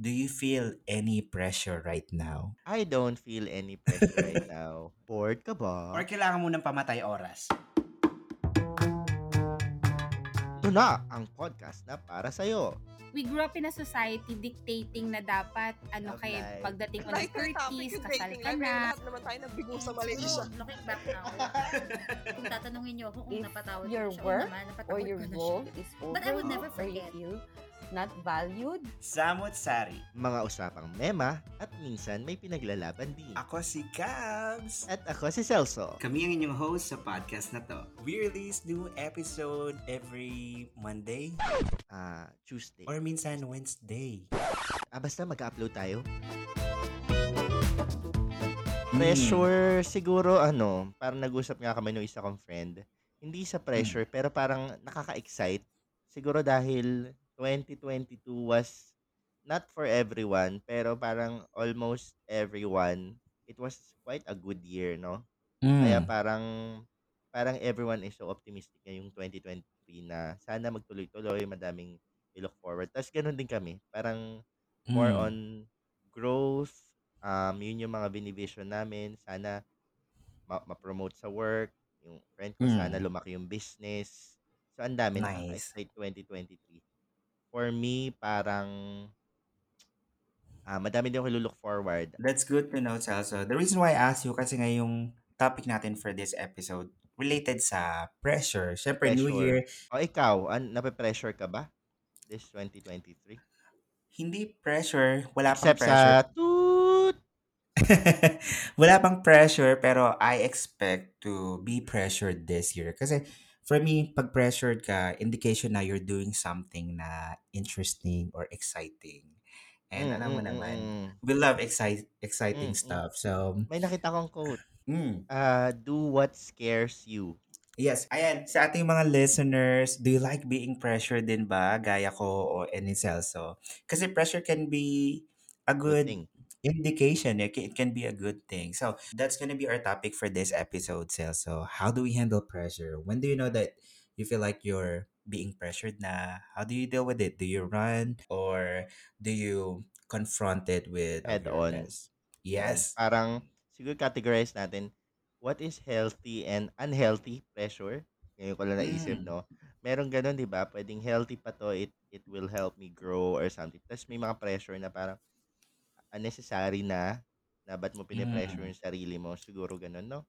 Do you feel any pressure right now? I don't feel any pressure right now. Bored ka ba? Or kailangan mo ng pamatay oras? Ito na ang podcast na para sa'yo. we grew up in a society dictating na dapat ano Love kay life. pagdating mo ng Lighter topic 30s, yung kasal ka na. Lahat naman tayo nabigo sa Malaysia. Looking back now, kung tatanungin niyo ako kung If napatawad ko your siya, work naman, napatawad or your role is over But I would never or you forget. feel not valued, Samot Sari. Mga usapang mema at minsan may pinaglalaban din. Ako si Cabs. At ako si Celso. Kami ang inyong host sa podcast na to. We release new episode every Monday Ah, Tuesday. or minsan Wednesday. Ah, basta mag-upload tayo. Hmm. Pressure, siguro ano, parang nag-usap nga kami nung isa kong friend. Hindi sa pressure, pero parang nakaka-excite. Siguro dahil 2022 was not for everyone, pero parang almost everyone. It was quite a good year, no? Mm. Kaya parang parang everyone is so optimistic ngayong 2023 na sana magtuloy-tuloy, madaming i-look forward. Tapos ganun din kami. Parang more Mm. on growth. Um, yun yung mga binivision namin. Sana ma- ma-promote sa work. Yung friend ko, sana Mm. lumaki yung business. So, ang dami Nice. nakaka-excite 2023. For me, parang ah madami din ako look forward. That's good to know, Celso. The reason why I asked you kasi nga yung topic natin for this episode related sa pressure. Siyempre, New Pressure. Year, O ikaw, an nape-pressure ka ba this 2023? hindi pressure. Wala pang Except pressure. sa toot! Wala pang pressure, pero I expect to be pressured this year. Kasi for me, pag pressured ka, indication na you're doing something na interesting or exciting. And Mm, alam mo mm, naman, mm. we love excite, exciting Mm, mm. stuff. So, May nakita kong quote. mm, Ah, do what scares you. Yes, ayan, sa ating mga listeners, do you like being pressured din ba? Gaya ko o any Celso? Kasi pressure can be a Good good thing. Indication. It ca- it can be a good thing. So, that's gonna be our topic for this episode, Celso. How do we handle pressure? When do you know that you feel like you're being pressured na? How do you deal with it? Do you run or do you confront it with Head on. awareness? Yan. Yes. Parang, siguro categorize natin, what is healthy and unhealthy pressure? Ngayon ko lang naisip, Mm. no? Meron ganun, di ba? Pwedeng healthy pa to, it, it will help me grow or something. Tapos may mga pressure na parang unnecessary na, na ba't mo pinipressure Mm. yung sarili mo? Siguro ganun, no?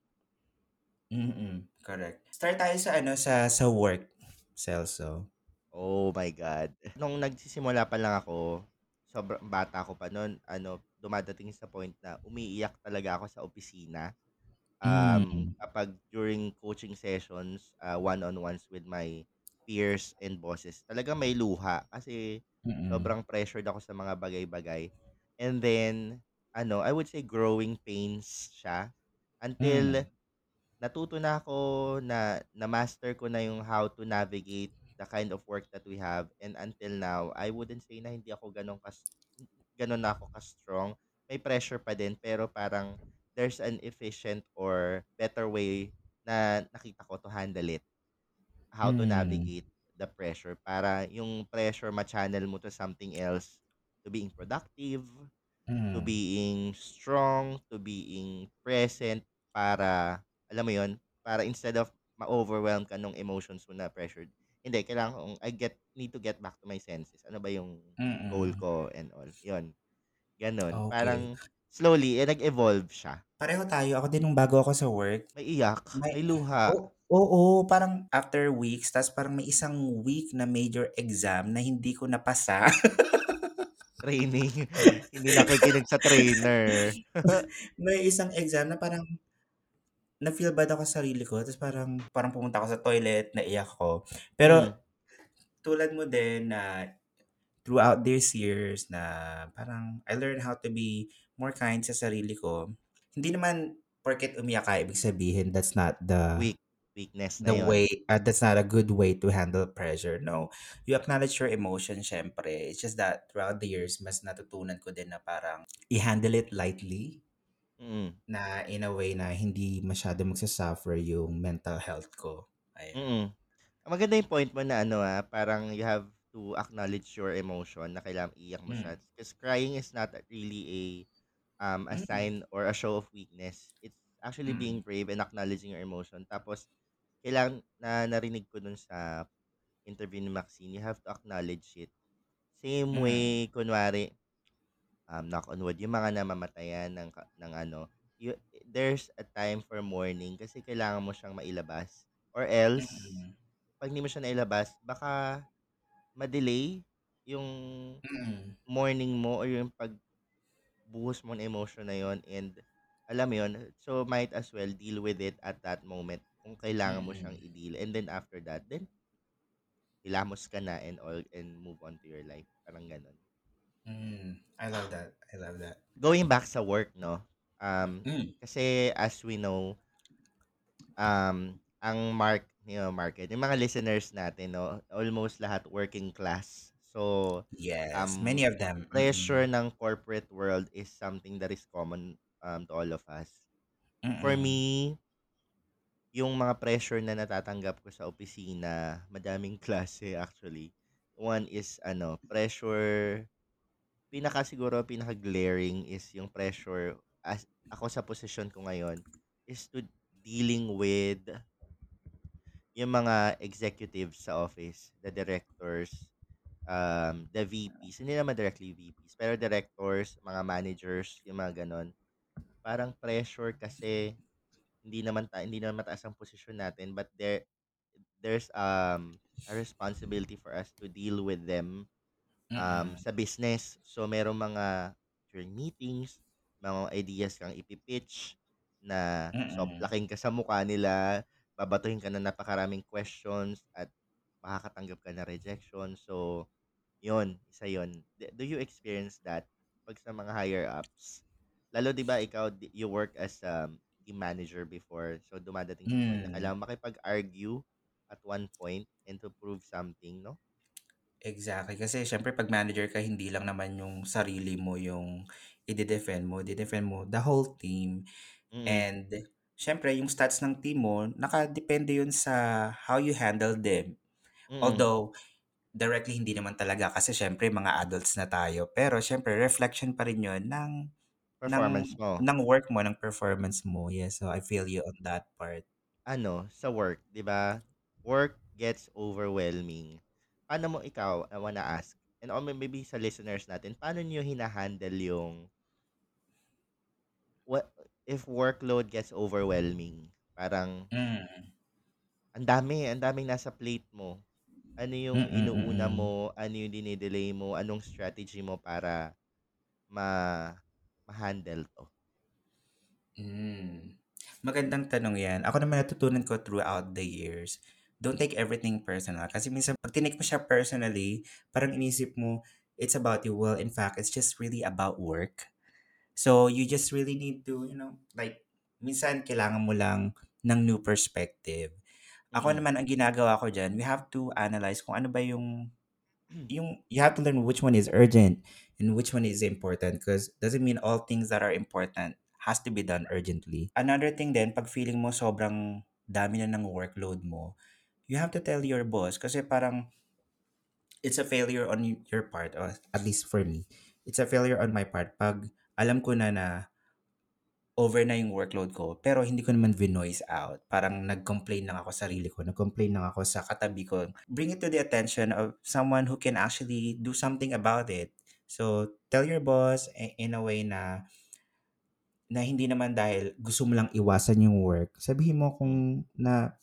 Mm-mm. Correct. Start tayo sa ano sa sa work, Celso. Oh my God. Nung nagsisimula pa lang ako, sobrang bata ko pa noon, ano, dumadating sa point na umiiyak talaga ako sa opisina. Um, Mm. kapag during coaching sessions, uh, one-on-ones with my peers and bosses, talaga may luha kasi Mm-mm. sobrang pressured ako sa mga bagay-bagay. And then, ano, I would say growing pains siya until Mm. natuto na ako na na-master ko na yung how to navigate the kind of work that we have and until now I wouldn't say na hindi ako ganun kas ganun na ako ka-strong may pressure pa din pero parang there's an efficient or better way na nakita ko to handle it how to Mm. navigate the pressure para yung pressure ma-channel mo to something else to being productive to Mm. being strong, to being present para, alam mo yon para instead of ma-overwhelm ka nung emotions mo na pressured, hindi, kailangan kong, I get, need to get back to my senses. Ano ba yung goal Mm-mm. ko and all. Yun. Ganon. Okay. Parang, slowly, eh, nag-evolve siya. Pareho tayo. Ako din nung bago ako sa work. May iyak, May, may luha. oo, oo, parang after weeks, tas parang may isang week na major exam na hindi ko napasa. Training. Hindi nakikinig sa trainer. may isang exam na parang na-feel bad ako sa sarili ko. Tapos parang, parang pumunta ako sa toilet, naiyak ko. Pero Mm. tulad mo din na throughout these years na parang I learned how to be more kind sa sarili ko. Hindi naman porket umiyak ka, ibig sabihin that's not the Weak. Weakness na the yun. way, uh, that's not a good way to handle pressure. No, you acknowledge your emotion, syempre. It's just that throughout the years, mas natutunan ko din na parang i-handle it lightly Mm. na in a way na hindi masyado magsasuffer yung mental health ko. Ayun. Mm. Maganda yung point mo na ano ah, parang you have to acknowledge your emotion na kailangan iyak mo siya. Mm. Because crying is not really a um a Mm. sign or a show of weakness. It's actually being Mm. brave and acknowledging your emotion. Tapos kailangan na narinig ko dun sa interview ni Maxine, you have to acknowledge it. Same Mm. way kunwari um knock on wood, yung mga namamatayan ng ng ano, you, there's a time for mourning kasi kailangan mo siyang mailabas. Or else, Mm. pag hindi mo siya nailabas, baka ma-delay yung Mm. mourning mo or yung pagbuhos mo ng emotion na yon and alam mo yun, so might as well deal with it at that moment kung kailangan mo siyang Mm. i-deal. And then after that, then hilamos ka na and all and move on to your life. Parang ganun. Mm. I love that. I love that. Going back sa work, no? Um, Mm. kasi as we know, um, ang mark, you know, market, yung mga listeners natin, no, almost lahat working class. So, Yes, um, many of them. pressure Mm. ng corporate world is something that is common um, to all of us. For Mm. me, yung mga pressure na natatanggap ko sa opisina, madaming klase actually. One is ano, pressure pinaka siguro pinaka glaring is yung pressure as ako sa posisyon ko ngayon is to dealing with yung mga executives sa office, the directors, um, the VPs, hindi naman directly VPs, pero directors, mga managers, yung mga ganon. Parang pressure kasi hindi naman ta hindi naman mataas ang posisyon natin but there there's um a responsibility for us to deal with them um Mm. sa business. So merong mga during meetings, mga ideas kang ipipitch na Mm. soplaking ka sa mukha nila, babatuhin ka ng napakaraming questions at makakatanggap ka na rejection. So, yun, isa yun. Do you experience that pag sa mga higher ups? Lalo 'di ba ikaw you work as um, team manager before. So dumadating sa point na Mm. kailangan makipag-argue at one point and to prove something, no? Exactly. Kasi syempre pag manager ka, hindi lang naman yung sarili mo yung i-defend mo. I-defend mo the whole team. Mm. And syempre yung stats ng team mo, nakadepende yun sa how you handle them. Mm. Although, directly hindi naman talaga kasi syempre mga adults na tayo. Pero syempre reflection pa rin yun ng ng Performance mo. ng work mo, ng performance mo. Yes, so I feel you on that part. Ano, sa work, 'di ba? Work gets overwhelming. Paano mo ikaw, I wanna ask, and or maybe sa listeners natin, paano niyo hinahandle yung what if workload gets overwhelming? Parang Mm. ang dami, ang daming nasa plate mo. Ano yung Mm, inuuna mm. mo, ano yung dinidelay mo, anong strategy mo para ma ma-handle 'to? Mm. Magandang tanong yan. Ako naman natutunan ko throughout the years. Don't take everything personal. Kasi minsan pag tinake mo siya personally, parang inisip mo, it's about you. Well, in fact, it's just really about work. So, you just really need to, you know, like, minsan kailangan mo lang ng new perspective. Ako Mm. naman, ang ginagawa ko dyan, we have to analyze kung ano ba yung, yung, you have to learn which one is urgent and which one is important because doesn't mean all things that are important has to be done urgently. Another thing then, pag feeling mo sobrang dami na ng workload mo, you have to tell your boss kasi parang it's a failure on your part or at least for me. It's a failure on my part pag alam ko na na over na yung workload ko pero hindi ko naman vinoise out. Parang nag-complain lang ako sa sarili ko, nag-complain lang ako sa katabi ko. Bring it to the attention of someone who can actually do something about it. So, tell your boss in a way na na hindi naman dahil gusto mo lang iwasan yung work. Sabihin mo kung na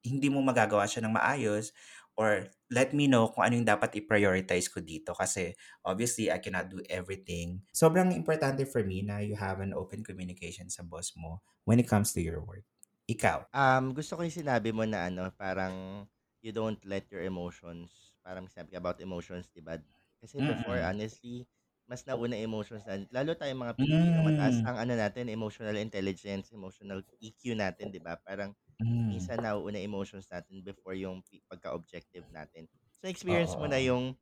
hindi mo magagawa siya ng maayos or let me know kung ano yung dapat i-prioritize ko dito kasi obviously I cannot do everything. Sobrang importante for me na you have an open communication sa boss mo when it comes to your work. Ikaw. Um, gusto ko yung sinabi mo na ano, parang you don't let your emotions, parang sabi ka about emotions, di ba? Kasi before, Mm-mm. honestly, mas nauna emotions na, lalo tayong mga Pilipino, mataas Mm. ang ano natin, emotional intelligence, emotional EQ natin, di ba? Parang Mm. minsan nauuna emotions natin before yung pi- pagka-objective natin. So, experience mo na Oo. yung,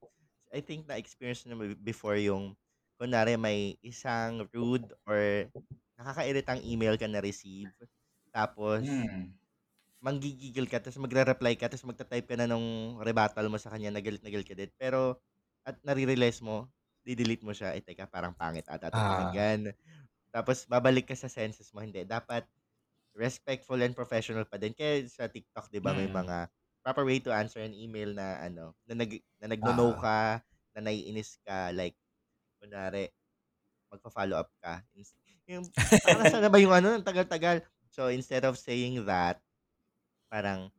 I think na-experience mo na before yung, kunwari may isang rude or nakakairitang email ka na receive, tapos Mm. manggigigil ka tapos magre-reply ka tapos magta-type ka na nung rebuttal mo sa kanya na galit na galit ka din. Pero at nare-realize mo, di-delete mo siya, "Ay teka parang pangit ata 'to Ah. pakinggan." Tapos babalik ka sa senses mo, hindi dapat respectful and professional pa din. Kaya sa TikTok 'di ba may Mm. mga proper way to answer an email na ano, na nag na nagno-no Oo. ka, na naiinis ka, like kunwari magfa-follow up ka, yung parang nasaan na ba yung ano, ang tagal-tagal. So, instead of saying that, parang,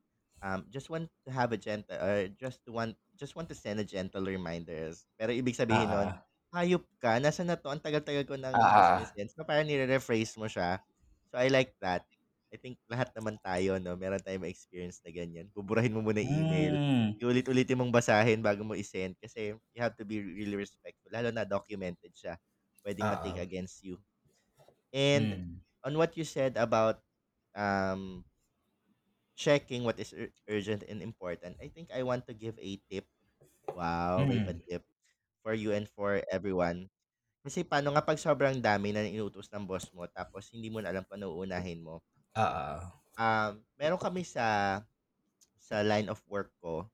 um, just want to have a gentle or just to want just want to send a gentle reminders. Pero ibig sabihin nun, Oo. hayop ka, nasaan na 'to, ang tagal-tagal ko nang Oo. i-send. So, parang nire-rephrase mo siya. So, I like that. I think lahat naman tayo 'no, meron tayong ma-experience na ganyan. Buburahin mo muna yung email, Hmm. iulit-ulitin mong basahin bago mo i-send kasi you have to be really respectful lalo na documented siya. Puwedeng ma-take Oo. against you. And Hmm. on what you said about, um checking what is ur urgent and important, I think I want to give a tip. Wow, may Hmm. pa-tip for you and for everyone. Kasi paano nga 'pag sobrang dami na inuutos ng boss mo tapos hindi mo na alam kung ano uunahin mo. Oo. Um, meron kami sa sa line of work ko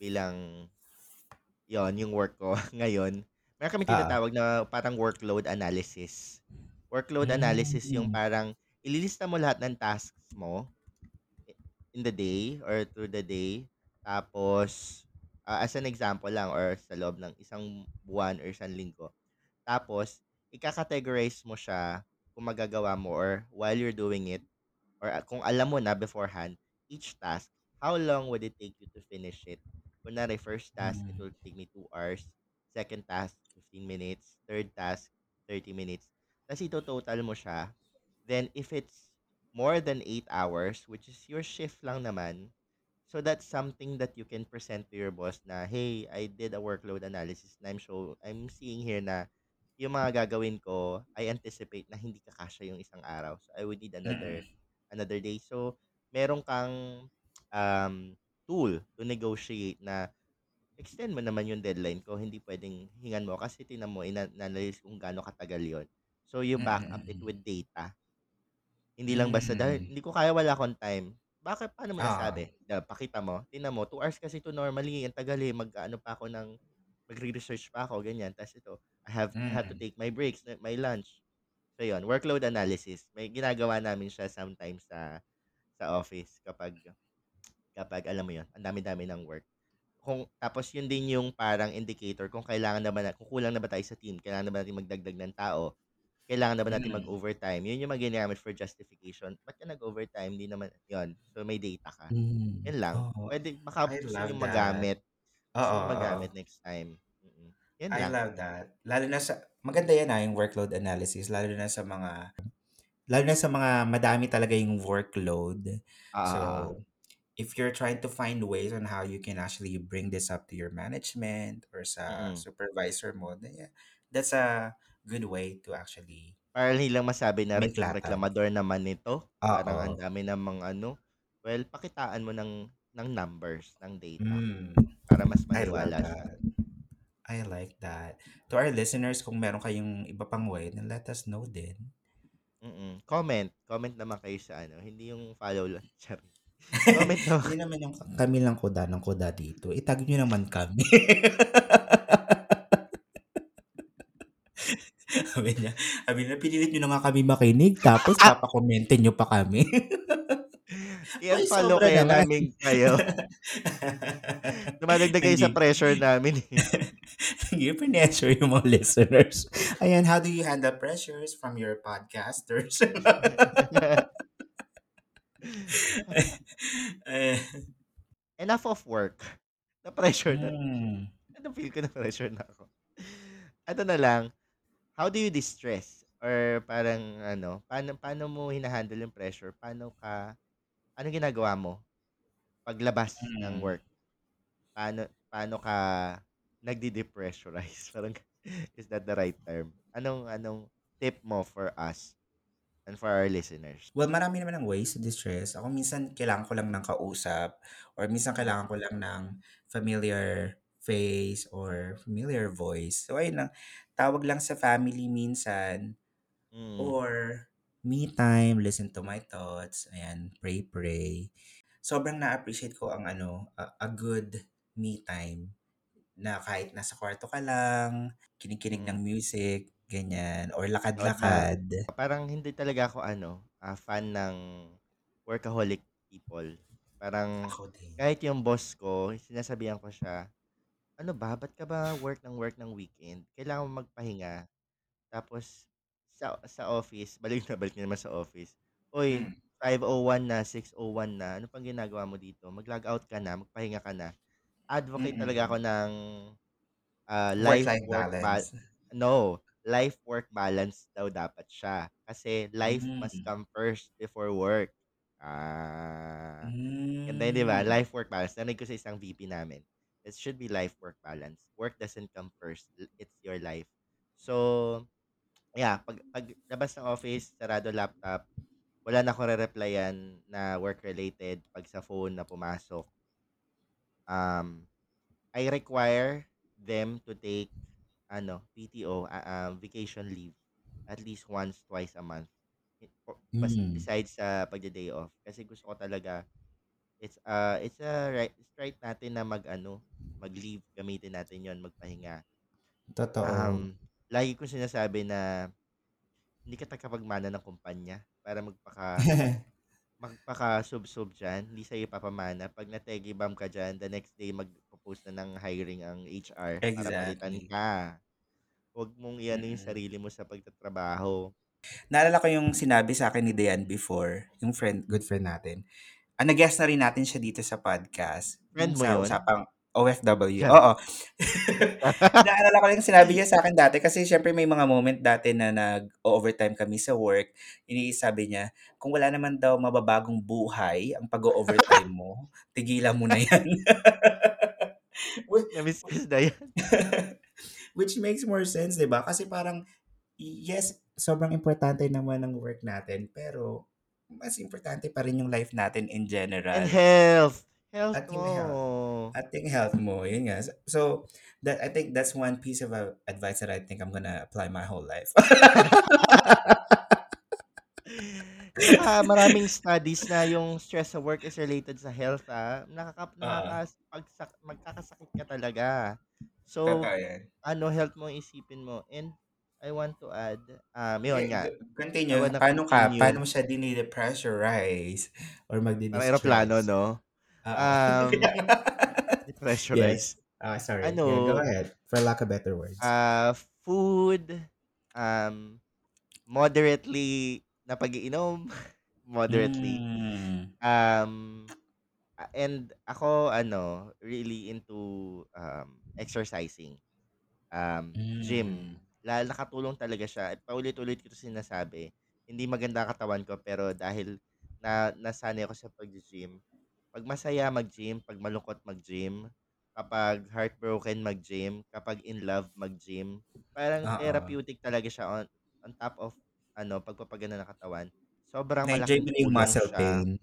bilang yon yung work ko ngayon, meron kaming Oo. tinatawag na parang workload analysis. Workload analysis yung Hmm. parang ililista mo lahat ng tasks mo in the day or through the day. Tapos, ah, as an example lang or sa loob ng isang buwan or isang linggo. Tapos ika-categorize mo siya kung magagawa mo or while you're doing it or ah, kung alam mo na beforehand, each task, how long would it take you to finish it? Kunwari first task, it Hmm. will take me 2 hours, second task, 15 minutes, third task, 30 minutes. Tas ito-total mo siya. Then if it's more than 8 hours, which is your shift lang naman, so that's something that you can present to your boss na, "Hey, I did a workload analysis and I'm show I'm seeing here na yung mga gagawin ko, I anticipate na hindi kakasya yung isang araw. So, I would need another Mm. Another day." So, meron kang, um, tool to negotiate na extend mo naman yung deadline ko, hindi puwedeng hingan mo kasi tingnan mo ina na-analyze kung gaano katagal yun. So, you back up it with data. Hindi lang basta dahil hindi ko kaya, wala akong time. Bakit paano mo Oo. nasabi? Da pakita mo, tingnan mo 2 hours kasi 'to normally, ang tagal, eh, mag-aano pa ako ng magre-research pa ako ganyan. Tas ito, I have I have to Mm. take my breaks, my lunch. So, yun workload analysis. May ginagawa namin siya sometimes sa sa office kapag kapag alam mo yun, ang dami-dami ng work. Kung tapos yun din yung parang indicator kung kailangan na ba na kung kulang na ba tayo sa team, kailangan na ba nating magdagdag ng tao, kailangan na ba nating Mm. mag-overtime. Yun yung mga ginagamit for justification. "Ba't ka nag-overtime, di naman" yun. So, may data ka. Hmm. Yun lang. Oh, Puwede baka gusto that. magamit, gusto Oo, niyong magamit next time. Mm, yun I lang. love that. Lalo na sa maganda yan, ah, yung workload analysis lalo na sa mga lalo na sa mga madami talaga yung workload. Oo, So, oo. if you're trying to find ways on how you can actually bring this up to your management or sa Mm. supervisor mo, then yeah, that's a good way to actually Para hindi lang masabi na latag. reklamador naman nito, parang ang dami namang ano. Well, pakitaan mo ng ng numbers, ng data Hmm. para mas maniwala siya. I like that. To our listeners, kung meron kayong iba pang way, then let us know din. Mm, comment. Comment naman kayo sa ano, hindi yung follow lang, charing. Comment naman Hindi naman yung kami lang kuda ng kuda dito, i-tag niyo naman kami. Sabi niya sabi niya, "Pinilit niyo na nga kami makinig tapos papa-commentin niyo pa kami." Uy, I-unfollow sobra kaya namin kayo. Dumadagdag kayo sa pressure namin, eh. Hindi pressure yung mga listeners. Ayan, how do you handle pressures from your podcasters? Eh. Enough of work. Na-pressure na Hmm. na-feel ko na-pressure na ako. Eto na lang, how do you distress or parang ano, paano paano mo hina-handle yung pressure? Paano ka anong ginagawa mo paglabas ng Hmm. work? Paano paano ka nagde-depressurize? Parang is that the right term? Anong anong tip mo for us and for our listeners? Well, marami naman ng ways to distress. Ako minsan kailangan ko lang ng kausap or minsan kailangan ko lang ng familiar face or familiar voice. So, ayun lang, tawag lang sa family minsan Mm. or me time, listen to my thoughts, ayan, pray-pray. sobrang na-appreciate ko ang ano, a, a good me time na kahit nasa kwarto ka lang, kinig-kinig ng Mm. music, ganyan, or lakad-lakad. Parang hindi talaga ako ano, ah, fan ng workaholic people. Parang kahit yung boss ko, sinasabihan ko siya, ano ba, ba't ka ba work ng work ng weekend? Kailangan mo magpahinga. Tapos, sa, sa office, balik na balik na naman sa office. Uy, Mm. 5.01 na, 6.01 na, ano pang ginagawa mo dito? Mag-log out ka na, magpahinga ka na. Advocate talaga ako ng ah, Work-life life-work ba- balance. No, life-work balance daw dapat siya. Kasi life must Mm. come first before work. Ah, ganda yun, di ba? Mm. Life-work balance. Narinig ko sa isang VP namin. It should be life-work balance. Work doesn't come first. L- It's your life. So, yeah, pag, pag labas ng office, sarado laptop, wala na akong re-replyan na work-related pag sa phone na pumasok. Um, I require them to take ano, PTO, uh, um, vacation leave at least once, twice a month. Bas- Mm. Besides sa pagda-day off. Kasi gusto ko talaga, it's uh it's a right, it's right natin na mag ano, mag-leave, gamitin natin yon magpahinga. Totoo. Um, lagi kong sinasabi na hindi ka tagapagmana ng kumpanya para magpaka magpaka-sub-sub dyan. Hindi sa'yo papamana. Pag nategi bomb ka dyan, the next day mag-propose na ng hiring ang HR para palitan exactly. ka. Huwag mong iano yung Mm. sarili mo sa pagtatrabaho. Naalala ko yung sinabi sa akin ni Dayan before, yung friend, good friend natin. Ah, nag-guest na rin natin siya dito sa podcast. Friend Yung mo sa yun? usapang OFW. Yeah. Oo. Naalala ko yung sinabi niya sa akin dati kasi syempre may mga moment dati na nag-overtime kami sa work. Inisabi niya, kung wala naman daw mababagong buhay ang pag-overtime mo, tigilan mo na yan. Which- Namiss kiss na yan. Which makes more sense, di ba? Kasi parang, yes, sobrang importante naman ng work natin, pero mas importante pa rin yung life natin in And general. health. Health At yung mo. health. At yung health mo, yun nga. So, that I think that's one piece of uh, advice that I think I'm gonna apply my whole life. Saka maraming studies na yung stress sa work is related sa health, ah. Nakaka, Oo. nakakas, pagsak, magkakasakit ka talaga. So, Totoo yan. ano, health mo isipin mo. And I want to add, um, yun Okay, nga, continue. Paano ka? Paano mo siya dinide-pressurize? Or Parang aeroplano, magdi-distress? no? Um, yes. pressurize. Ah, sorry. Ano, Yeah, go ahead. For lack of better words. uh, food, um, moderately na pag-iinom, moderately. Mm. Um, and ako, ano, really into um, exercising. Um, gym. Mm. La, nakatulong talaga siya. At paulit-ulit ko ito sinasabi. Hindi maganda katawan ko, pero dahil na nasanay ako sa pag-gym, pag masaya mag-gym, pag malungkot mag-gym, kapag heartbroken mag-gym, kapag in love mag-gym, parang Oo. therapeutic talaga siya on, on top of ano, pagpapagana ng katawan. Sobrang Na-enjoy malaking mo na yung tulong muscle siya. pain.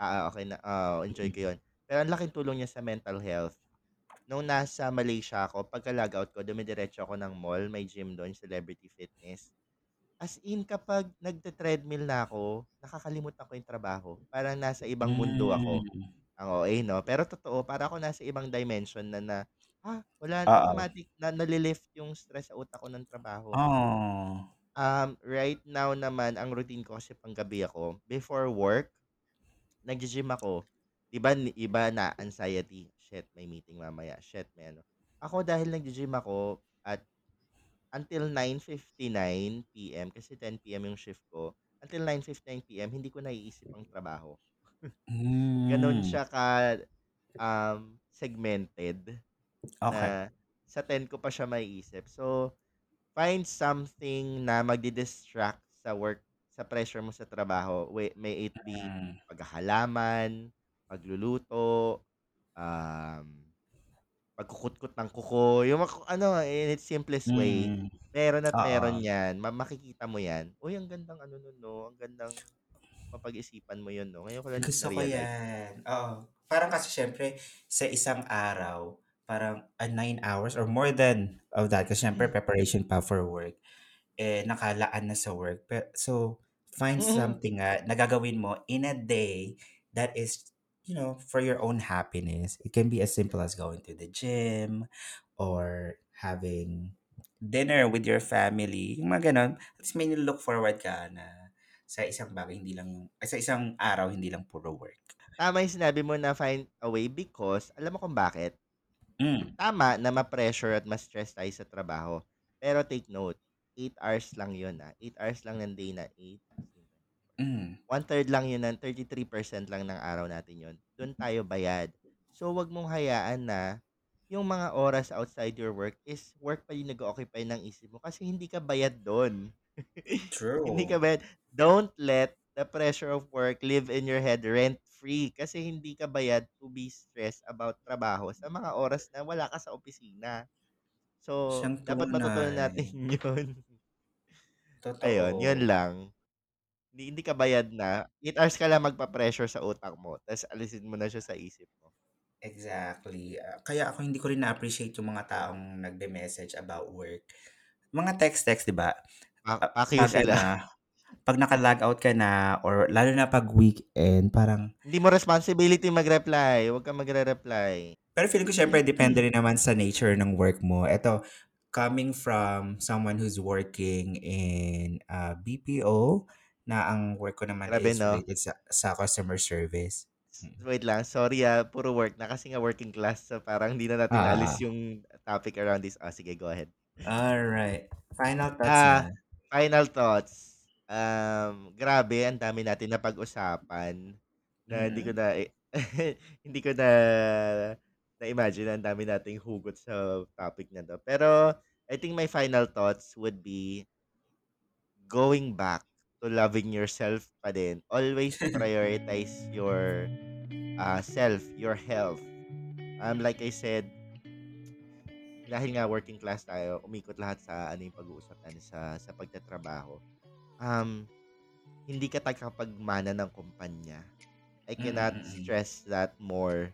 Ah, okay na. ah, enjoy ko yun. Pero ang laking tulong niya sa mental health. Nung nasa Malaysia ako, pagka-logout ko, dumidiretso ako ng mall, may gym doon, Celebrity Fitness. As in, kapag nagte-treadmill na ako, nakakalimutan ko yung trabaho. Parang nasa ibang mundo ako. Mm. Ang OA, no? Pero totoo, para ako nasa ibang dimension na na, ah, wala, Oo. automatic na nalilift yung stress sa utak ko ng trabaho. Oh. Um, right now naman, ang routine ko kasi panggabi ako, before work, nag-gym ako. Diba, ni- iba na anxiety. Shit, may meeting mamaya. Shit, may ano. Ako dahil nag-gym ako at until 9.59 p.m. kasi 10 p.m. yung shift ko. Until 9.59 p.m. hindi ko naiisip ang trabaho. Ganon Mm. siya ka um, segmented Okay. na sa 10 ko pa siya maiisip. So, find something na magdi-distract sa work, sa pressure mo sa trabaho. Wait, may it be Mm. paghahalaman, pagluluto, um, pagkukutkot ng kuko, yung ano, in its simplest way. Mm. Meron at meron Oo. yan. Ma- makikita mo yan. Uy, ang gandang ano nun, no? Ang gandang mapag-isipan mo yun, no? Ngayon ko lang Gusto ko na-realize. yan. Oo. Parang kasi syempre, sa isang araw, parang uh, nine hours or more than of that. Kasi syempre, Mm. preparation pa for work. Eh, nakalaan na sa work. Pe- So, find Mm. something nga na gagawin mo in a day that is you know, for your own happiness. It can be as simple as going to the gym or having dinner with your family. Yung mga ganon. At least may look forward ka na sa isang bagay, hindi lang ay, sa isang araw, hindi lang puro work. Tama yung sinabi mo na find a way because, alam mo kung bakit? Mm. Tama na ma-pressure at ma-stress tayo sa trabaho. Pero take note, 8 hours lang yun ah. 8 hours lang ng day na 8. Mm. One third lang yun ng 33% lang ng araw natin yun. Doon tayo bayad. So, wag mong hayaan na yung mga oras outside your work is work pa yung nag-occupy ng isip mo kasi hindi ka bayad doon. True. hindi ka bayad. Don't let the pressure of work live in your head rent-free kasi hindi ka bayad to be stressed about trabaho sa mga oras na wala ka sa opisina. So, Siyang dapat matutunan tunay. natin yun. Totoo. Ayun, yun lang. Hindi, hindi ka bayad na. 8 hours ka lang magpa-pressure sa utak mo. Tapos alisin mo na siya sa isip mo. Exactly. Ah, kaya ako hindi ko rin na-appreciate yung mga taong nagbe-message about work. Mga text-text, di ba? Ah, pag, sila. ano, pag naka-log out ka na or lalo na pag weekend, parang Hindi mo responsibility mag-reply. Huwag ka magre-reply. Pero feeling ko syempre depende rin naman sa nature ng work mo. Ito, coming from someone who's working in uh, BPO, na ang work ko naman Grabe, is no? related sa, sa customer service. S- Wait lang. Sorry ah. Puro work na kasi nga working class. So parang hindi na natin Ah. alis yung topic around this. Ah, sige, go ahead. Alright. Final thoughts Ah, na. final thoughts. Um, grabe, ang dami natin na pag-usapan na hindi ko Mm. na hindi ko na na-imagine ang dami nating hugot sa topic na to. Pero I think my final thoughts would be going back to loving yourself pa din. Always prioritize your uh, self, your health. Um, like I said, dahil nga working class tayo, umikot lahat sa ano yung pag-uusapan sa sa pagtatrabaho. Um, hindi ka tagapagmana ng kumpanya. I cannot Mm-mm. stress that more.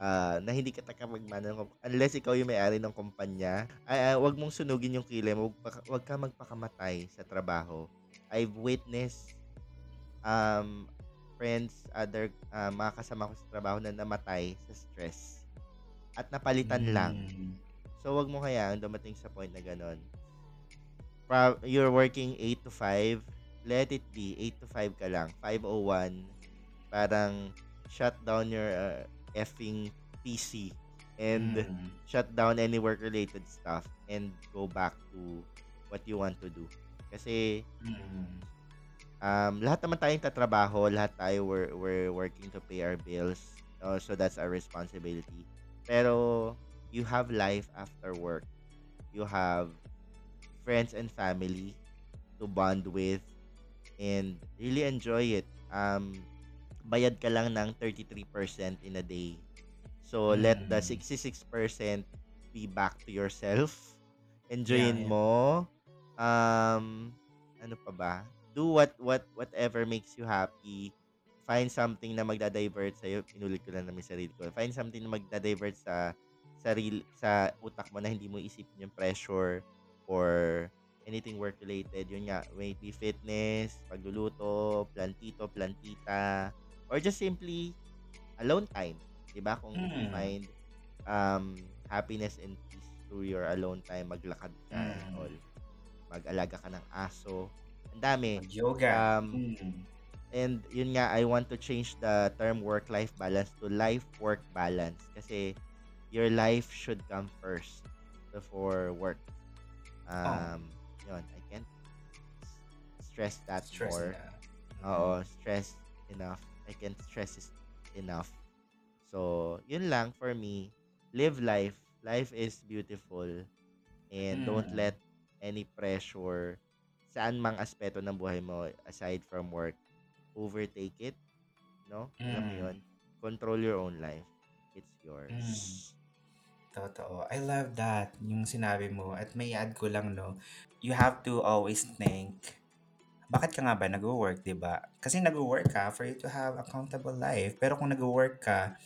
Uh, na hindi ka kumpanya. Unless ikaw yung may-ari ng kumpanya, ay, ay, wag mong sunugin yung kilay mo. Wag, wag ka magpakamatay sa trabaho. I've witnessed um, friends, other uh, mga kasama ko sa trabaho na namatay sa stress at napalitan lang. Mm. So, wag mo hayaan dumating sa point na ganun. Pro- you're working 8 to 5, let it be 8 to 5 ka lang. 501, parang shut down your uh, effing PC and Mm. shut down any work-related stuff and go back to what you want to do. Kasi Mm. um, lahat naman tayong tatrabaho, lahat tayo we're, we're working to pay our bills. Uh, so that's our responsibility. Pero you have life after work. You have friends and family to bond with and really enjoy it. Um, bayad ka lang ng 33% in a day. So let the Mm. 66% be back to yourself. Yeah, Enjoyin yeah. mo. Um, ano pa ba? Do what what whatever makes you happy. Find something na magda-divert sa Inulit ko lang namin sarili ko. Find something na magda-divert sa sarili sa utak mo na hindi mo isipin yung pressure or anything work related. Yun nga, maybe fitness, pagluluto, plantito, plantita, or just simply alone time. 'Di ba? Kung if you Mm. find um happiness and peace through your alone time, maglakad ka and Mm. all. Mag-alaga ka ng aso. Ang dami. Yoga. Um, Mm. And yun nga, I want to change the term work-life balance to life-work balance. Kasi your life should come first before work. Um, yun, I can't stress that Stress more. na. Oo, stress enough. I can't stress it enough. So, yun lang for me. Live life. Life is beautiful. And don't Mm. let any pressure saan mang aspeto ng buhay mo aside from work overtake it. No? Alam mo Mm. yun? Control your own life. It's yours. Mm. Totoo. I love that, yung sinabi mo. At may add ko lang, no, you have to always think, bakit ka nga ba nag-work, di ba? Kasi nag-work ka for you to have accountable life. Pero kung nag-work ka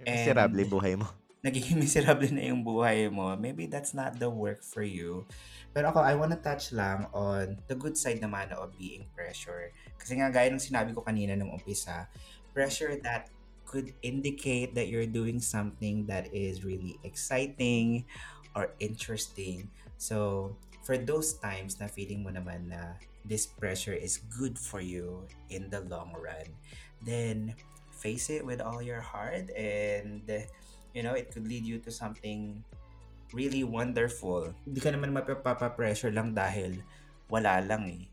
Miserable buhay mo. Nagiging miserable na yung buhay mo, maybe that's not the work for you. Pero ako, I wanna touch lang on the good side naman of being pressure. Kasi nga, gaya ng sinabi ko kanina nung umpisa, pressure that could indicate that you're doing something that is really exciting or interesting. So, for those times na feeling mo naman na this pressure is good for you in the long run, then face it with all your heart and you know, it could lead you to something really wonderful. Hindi ka naman mapapapa-pressure lang dahil wala lang eh.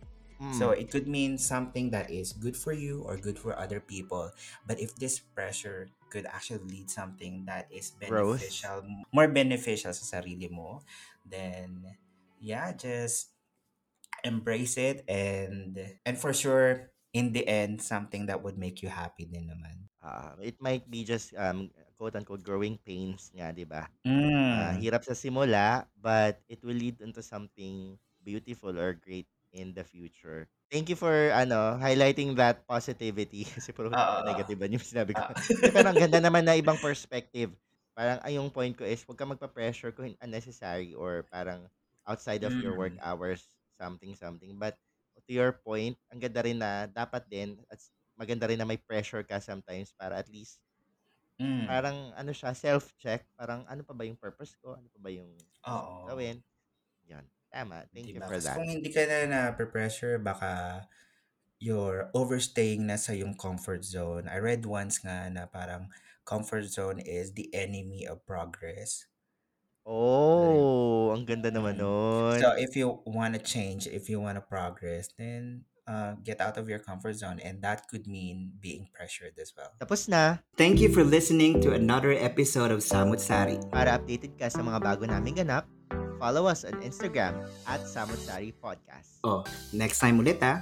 So Mm. it could mean something that is good for you or good for other people. But if this pressure could actually lead something that is Growth. beneficial, more beneficial sa sarili mo, then yeah, just embrace it and and for sure in the end something that would make you happy din naman. Ah, it might be just um quote unquote growing pains nga, 'di ba? Ah, Mm. hirap sa simula, but it will lead into something beautiful or great in the future. Thank you for ano, highlighting that positivity kasi puro Oo. negative ba yung sinabi ko. Hindi, pero ang ganda naman na ibang perspective. Parang ay yung point ko is huwag kang magpa-pressure kung unnecessary or parang outside of your work Mm. hours, something something. But to your point, ang ganda rin na dapat din at maganda rin na may pressure ka sometimes para at least Mm. parang ano siya, self-check. Parang ano pa ba yung purpose ko? Ano pa ba yung gusto Oo. gawin? Yun. Tama. Thank you Diba? for Kasi that. kung hindi ka na na-pressure, baka you're overstaying na sa yung comfort zone. I read once nga na parang comfort zone is the enemy of progress. Like, Oh, ang ganda naman mm. So nun. if you want to change, if you want to progress, then uh, get out of your comfort zone and that could mean being pressured as well. Tapos na. Thank you for listening to another episode of Samut Sari. Para updated ka sa mga bago naming ganap, follow us on Instagram at Samutsari Podcast. Oh, next time ulit ah.